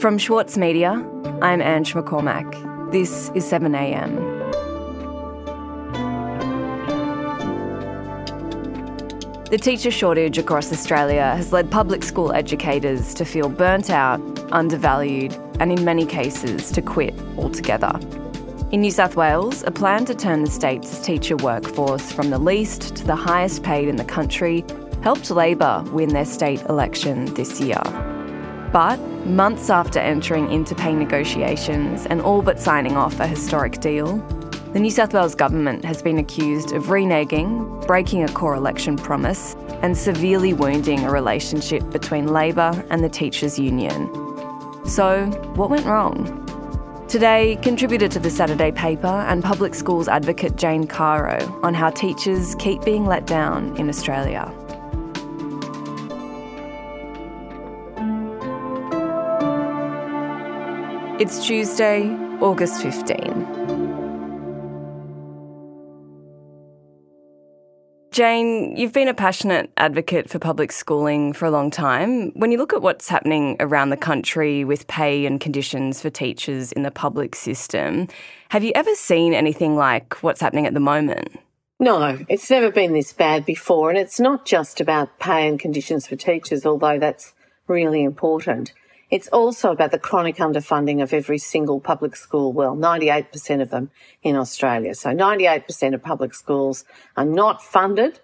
From Schwartz Media, I'm Ange McCormack. This is 7am. The teacher shortage across Australia has led public school educators to feel burnt out, undervalued, and in many cases to quit altogether. In New South Wales, a plan to turn the state's teacher workforce from the least to the highest paid in the country helped Labor win their state election this year. But months after entering into pay negotiations and all but signing off a historic deal, the New South Wales government has been accused of reneging, breaking a core election promise, and severely wounding a relationship between Labor and the teachers' union. So, what went wrong? Today, contributor to the Saturday paper and public schools advocate Jane Caro on how teachers keep being let down in Australia. It's Tuesday, August 15. Jane, you've been a passionate advocate for public schooling for a long time. When you look at what's happening around the country with pay and conditions for teachers in the public system, have you ever seen anything like what's happening at the moment? No, it's never been this bad before. And it's not just about pay and conditions for teachers, although that's really important. It's also about the chronic underfunding of every single public school. Well, 98% of them in Australia. So 98% of public schools are not funded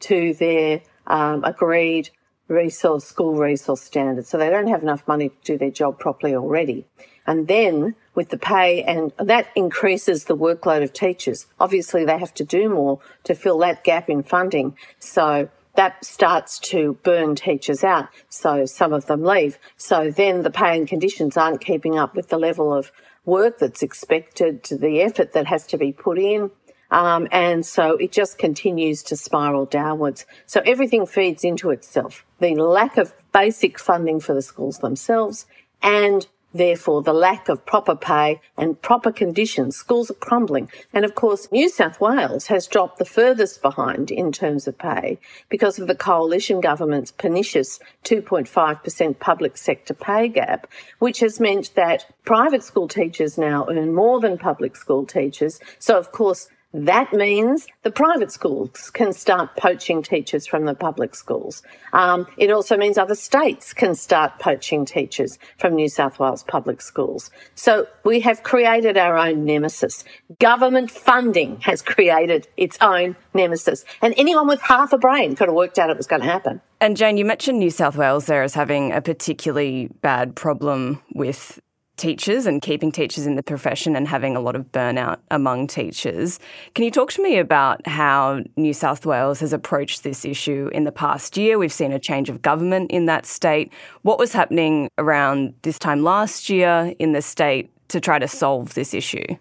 to their um, agreed resource, school resource standards. So they don't have enough money to do their job properly already. And then with the pay and that increases the workload of teachers. Obviously they have to do more to fill that gap in funding. So that starts to burn teachers out. So some of them leave. So then the pay and conditions aren't keeping up with the level of work that's expected, the effort that has to be put in. Um, and so it just continues to spiral downwards. So everything feeds into itself. The lack of basic funding for the schools themselves and Therefore, the lack of proper pay and proper conditions, schools are crumbling. And of course, New South Wales has dropped the furthest behind in terms of pay because of the coalition government's pernicious 2.5% public sector pay gap, which has meant that private school teachers now earn more than public school teachers. So of course, that means the private schools can start poaching teachers from the public schools. Um, it also means other states can start poaching teachers from New South Wales public schools. So we have created our own nemesis. Government funding has created its own nemesis. And anyone with half a brain could have worked out it was going to happen. And Jane, you mentioned New South Wales there as having a particularly bad problem with teachers and keeping teachers in the profession and having a lot of burnout among teachers. Can you talk to me about how New South Wales has approached this issue in the past year? We've seen a change of government in that state. What was happening around this time last year in the state to try to solve this issue?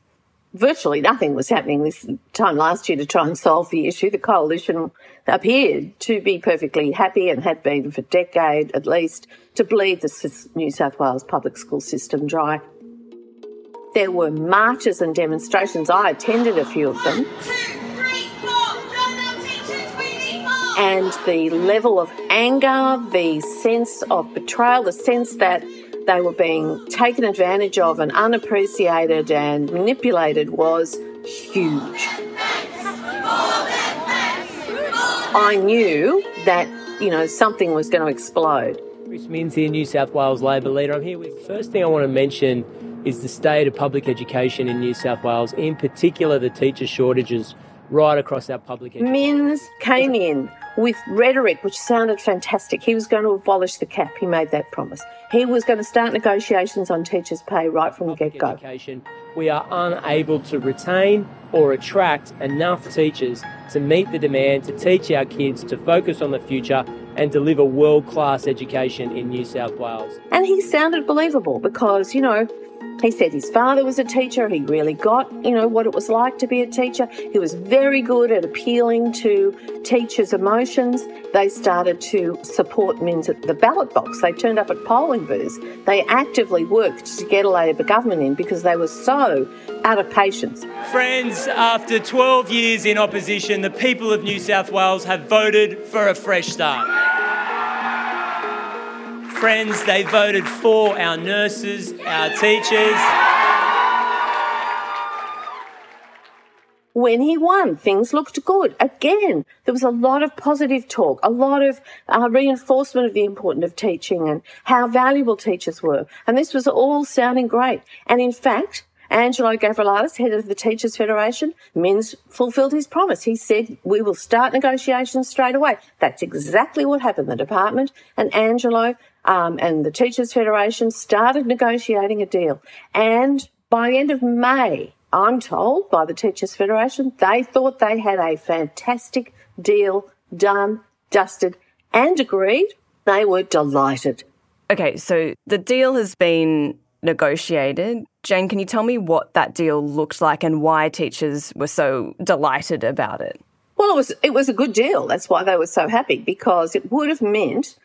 virtually nothing was happening this time last year to try and solve the issue. The coalition appeared to be perfectly happy and had been for a decade at least to bleed the New South Wales public school system dry. There were marches and demonstrations. I attended a few of them. And the level of anger, the sense of betrayal, the sense that they were being taken advantage of and unappreciated and manipulated was huge. I knew that, you know, something was going to explode. Chris Minns here, New South Wales Labor leader. I'm here with first thing I want to mention is the state of public education in New South Wales, in particular the teacher shortages right across our public education. Minns came in with rhetoric which sounded fantastic. He was going to abolish the cap. He made that promise. He was going to start negotiations on teachers' pay right from the get go. We are unable to retain or attract enough teachers to meet the demand to teach our kids to focus on the future and deliver world class education in New South Wales. And he sounded believable because, you know, he said his father was a teacher. He really got, you know, what it was like to be a teacher. He was very good at appealing to teachers' emotions. They started to support Minns at the ballot box. They turned up at polling booths. They actively worked to get a Labor government in because they were so out of patience. Friends, after 12 years in opposition, the people of New South Wales have voted for a fresh start. Friends, they voted for our nurses, our teachers. when he won, things looked good. Again, there was a lot of positive talk, a lot of uh, reinforcement of the importance of teaching and how valuable teachers were. And this was all sounding great. And in fact, Angelo Gavrielatos, head of the Teachers Federation, Minns fulfilled his promise. He said, we will start negotiations straight away. That's exactly what happened. The department and Angelo um, and the Teachers Federation started negotiating a deal. And by the end of May, I'm told by the Teachers Federation, they thought they had a fantastic deal done, dusted, and agreed. They were delighted. Okay, so the deal has been negotiated. Jane, can you tell me what that deal looked like and why teachers were so delighted about it? Well, it was it was a good deal. That's why they were so happy because it would have meant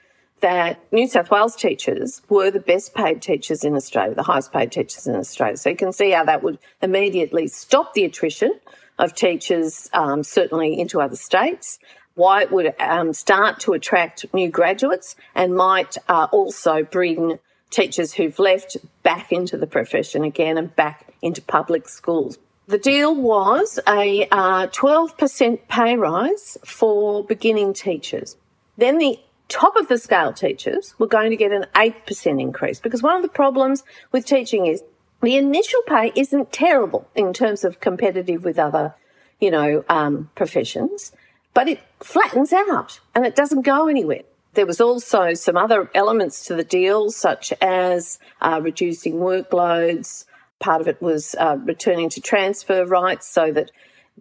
that New South Wales teachers were the best paid teachers in Australia, the highest paid teachers in Australia. So you can see how that would immediately stop the attrition of teachers, um, certainly into other states. Why it would um, start to attract new graduates and might uh, also bring teachers who've left back into the profession again and back into public schools. The deal was a uh, 12% pay rise for beginning teachers. Then the top of the scale teachers were going to get an 8% increase because one of the problems with teaching is the initial pay isn't terrible in terms of competitive with other, you know, um, professions, but it flattens out and it doesn't go anywhere. There was also some other elements to the deal, such as uh, reducing workloads. Part of it was uh, returning to transfer rights so that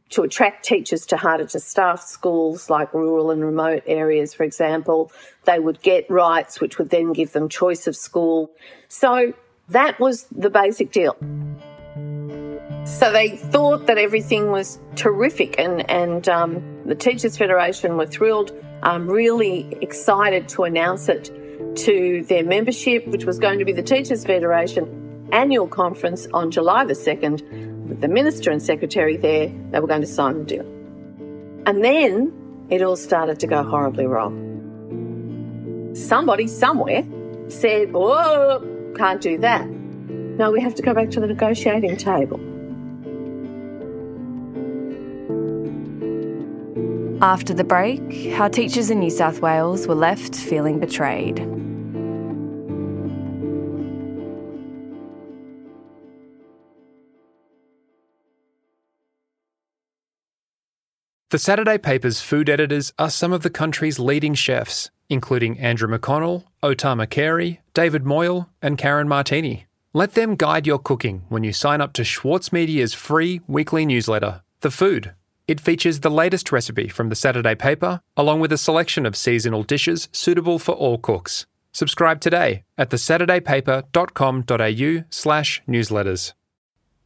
to attract teachers to harder to staff schools like rural and remote areas, for example, they would get rights which would then give them choice of school. So that was the basic deal. So they thought that everything was terrific, and, and um, the Teachers Federation were thrilled um, really excited to announce it to their membership, which was going to be the Teachers Federation annual conference on July the 2nd. With the Minister and Secretary there, they were going to sign the deal. And then it all started to go horribly wrong. Somebody somewhere said, Oh, can't do that. No, we have to go back to the negotiating table. After the break, how teachers in New South Wales were left feeling betrayed. The Saturday paper's food editors are some of the country's leading chefs, including Andrew McConnell, O Tama Carey, David Moyle, and Karen Martini. Let them guide your cooking when you sign up to Schwartz Media's free weekly newsletter, The Food. It features the latest recipe from the Saturday paper, along with a selection of seasonal dishes suitable for all cooks. Subscribe today at thesaturdaypaper.com.au slash newsletters.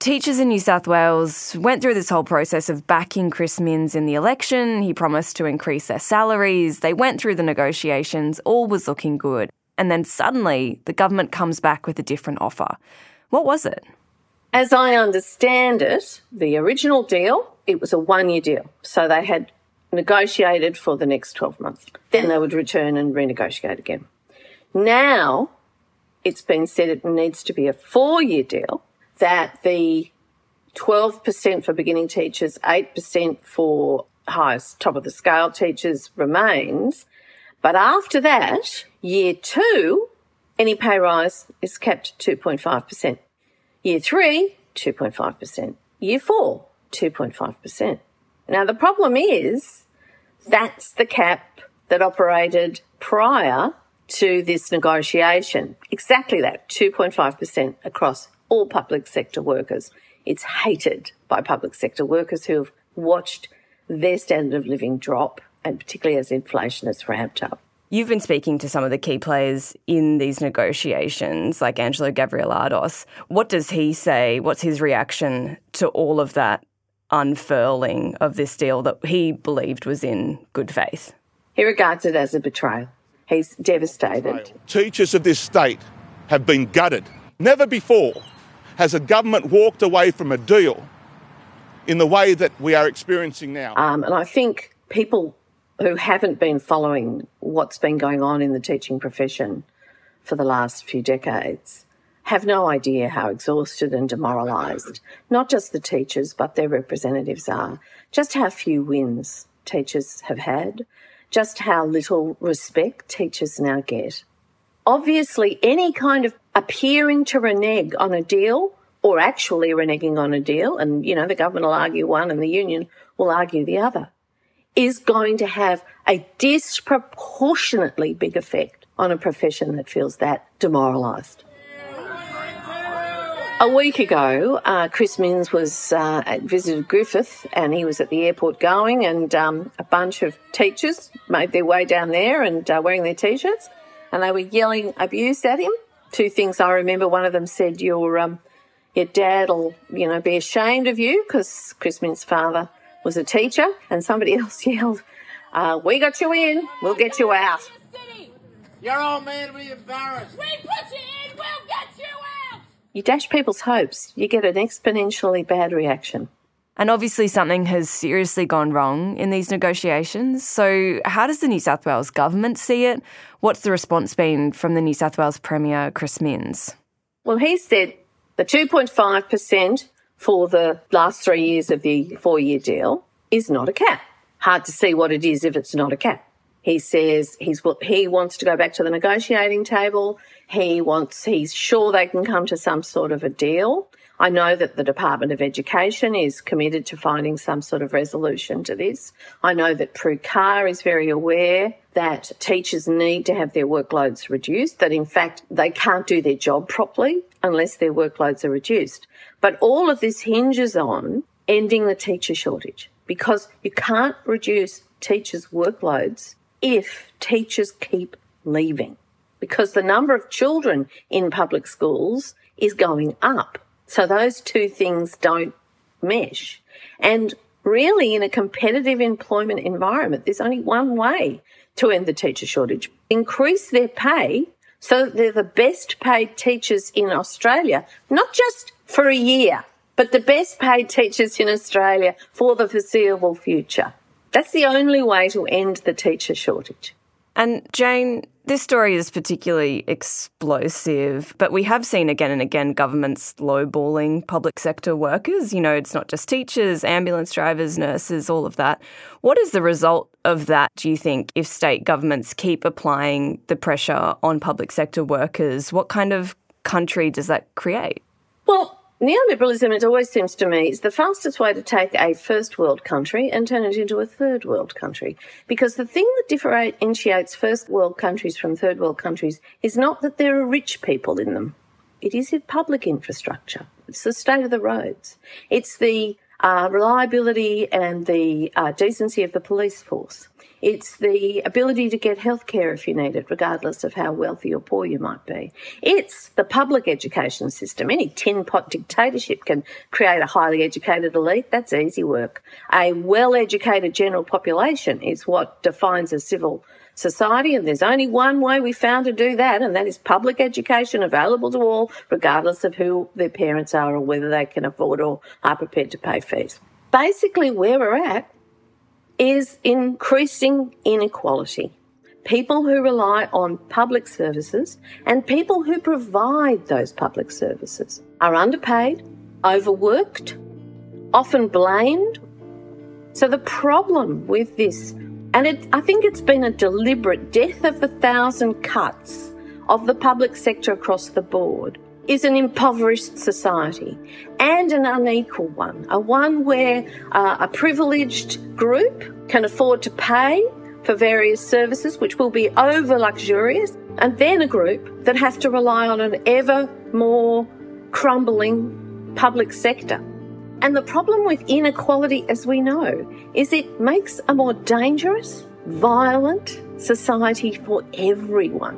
teachers in New South Wales went through this whole process of backing Chris Minns in the election. He promised to increase their salaries. They went through the negotiations. All was looking good. And then suddenly, the government comes back with a different offer. What was it? As I understand it, the original deal, it was a one year deal. So they had negotiated for the next 12 months. Then they would return and renegotiate again. Now it's been said it needs to be a four year deal, that the 12% for beginning teachers, 8% for highest top of the scale teachers remains. But after that, year two, any pay rise is capped 2.5%. Year three, 2.5%. Year four, 2.5%. Now, the problem is that's the cap that operated prior to this negotiation. Exactly that, 2.5% across all public sector workers. It's hated by public sector workers who have watched their standard of living drop, and particularly as inflation has ramped up. You've been speaking to some of the key players in these negotiations, like Angelo Gavrielatos. What does he say? What's his reaction to all of that unfurling of this deal that he believed was in good faith? He regards it as a betrayal. He's devastated. Teachers of this state have been gutted. Never before has a government walked away from a deal in the way that we are experiencing now. Um, and I think people who haven't been following what's been going on in the teaching profession for the last few decades have no idea how exhausted and demoralised not just the teachers but their representatives are, just how few wins teachers have had, just how little respect teachers now get. Obviously, any kind of appearing to renege on a deal or actually reneging on a deal, and you know, the government will argue one and the union will argue the other, is going to have a disproportionately big effect on a profession that feels that demoralised. A week ago, uh, Chris Minns was uh, visited Griffith, and he was at the airport going, and um, a bunch of teachers made their way down there and uh, wearing their t-shirts, and they were yelling abuse at him. Two things I remember. One of them said, "Your um, your dad'll, you know, be ashamed of you," because Chris Minns' father was a teacher, and somebody else yelled, uh, "We got you in, we'll get you out." Your old man will be embarrassed. We put you in, we'll get you out. You dash people's hopes, you get an exponentially bad reaction. And obviously, something has seriously gone wrong in these negotiations. So, how does the New South Wales government see it? What's the response been from the New South Wales Premier, Chris Minns? Well, he said the 2.5% for the last three years of the four year deal is not a cap. Hard to see what it is if it's not a cap. He says he's he wants to go back to the negotiating table. He wants he's sure they can come to some sort of a deal. I know that the Department of Education is committed to finding some sort of resolution to this. I know that Prue Car is very aware that teachers need to have their workloads reduced, that in fact they can't do their job properly unless their workloads are reduced. But all of this hinges on ending the teacher shortage because you can't reduce teachers' workloads if teachers keep leaving because the number of children in public schools is going up. So those two things don't mesh. And really, in a competitive employment environment, there's only one way to end the teacher shortage increase their pay so that they're the best paid teachers in Australia, not just for a year, but the best paid teachers in Australia for the foreseeable future. That's the only way to end the teacher shortage. And Jane, this story is particularly explosive, but we have seen again and again governments lowballing public sector workers. You know, it's not just teachers, ambulance drivers, nurses, all of that. What is the result of that, do you think, if state governments keep applying the pressure on public sector workers? What kind of country does that create? Well, Neoliberalism, it always seems to me, is the fastest way to take a first world country and turn it into a third world country. Because the thing that differentiates first world countries from third world countries is not that there are rich people in them. It is public infrastructure. It's the state of the roads. It's the uh, reliability and the uh, decency of the police force. It's the ability to get healthcare if you need it, regardless of how wealthy or poor you might be. It's the public education system. Any tin pot dictatorship can create a highly educated elite. That's easy work. A well educated general population is what defines a civil society, and there's only one way we found to do that, and that is public education available to all, regardless of who their parents are or whether they can afford or are prepared to pay fees. Basically, where we're at is increasing inequality. People who rely on public services and people who provide those public services are underpaid, overworked, often blamed. So the problem with this, and it, I think it's been a deliberate death of a thousand cuts of the public sector across the board, is an impoverished society and an unequal one, a one where uh, a privileged group can afford to pay for various services, which will be over luxurious, and then a group that has to rely on an ever more crumbling public sector. And the problem with inequality, as we know, is it makes a more dangerous violent society for everyone.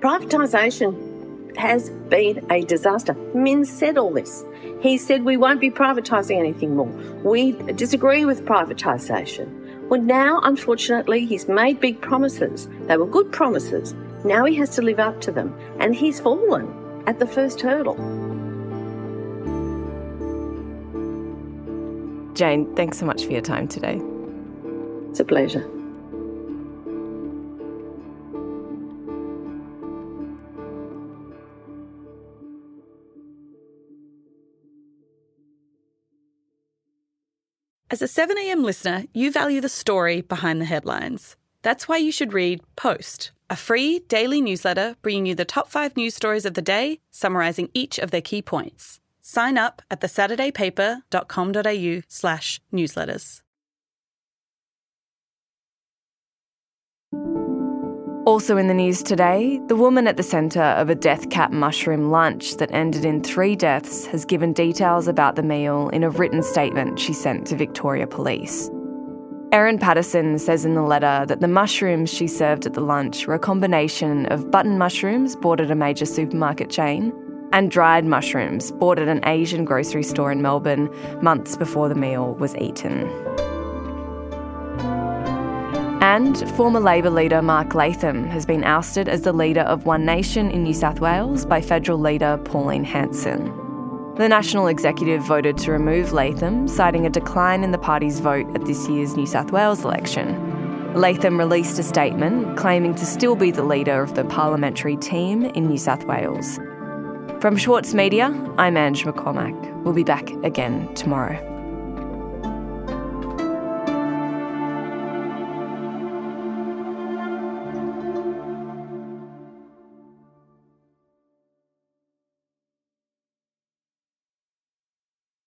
Privatisation has been a disaster. Minns said all this. He said we won't be privatising anything more. We disagree with privatisation. Well, now, unfortunately, he's made big promises. They were good promises. Now he has to live up to them, and he's fallen at the first hurdle. Jane, thanks so much for your time today. It's a pleasure. As a 7am listener, you value the story behind the headlines. That's why you should read Post, a free daily newsletter bringing you the top five news stories of the day, summarising each of their key points. Sign up at thesaturdaypaper.com.au slash newsletters. Also in the news today, the woman at the centre of a death cap mushroom lunch that ended in three deaths has given details about the meal in a written statement she sent to Victoria Police. Erin Patterson says in the letter that the mushrooms she served at the lunch were a combination of button mushrooms bought at a major supermarket chain and dried mushrooms bought at an Asian grocery store in Melbourne months before the meal was eaten. And former Labor leader Mark Latham has been ousted as the leader of One Nation in New South Wales by federal leader Pauline Hanson. The National Executive voted to remove Latham, citing a decline in the party's vote at this year's New South Wales election. Latham released a statement claiming to still be the leader of the parliamentary team in New South Wales. From Schwartz Media, I'm Ange McCormack. We'll be back again tomorrow.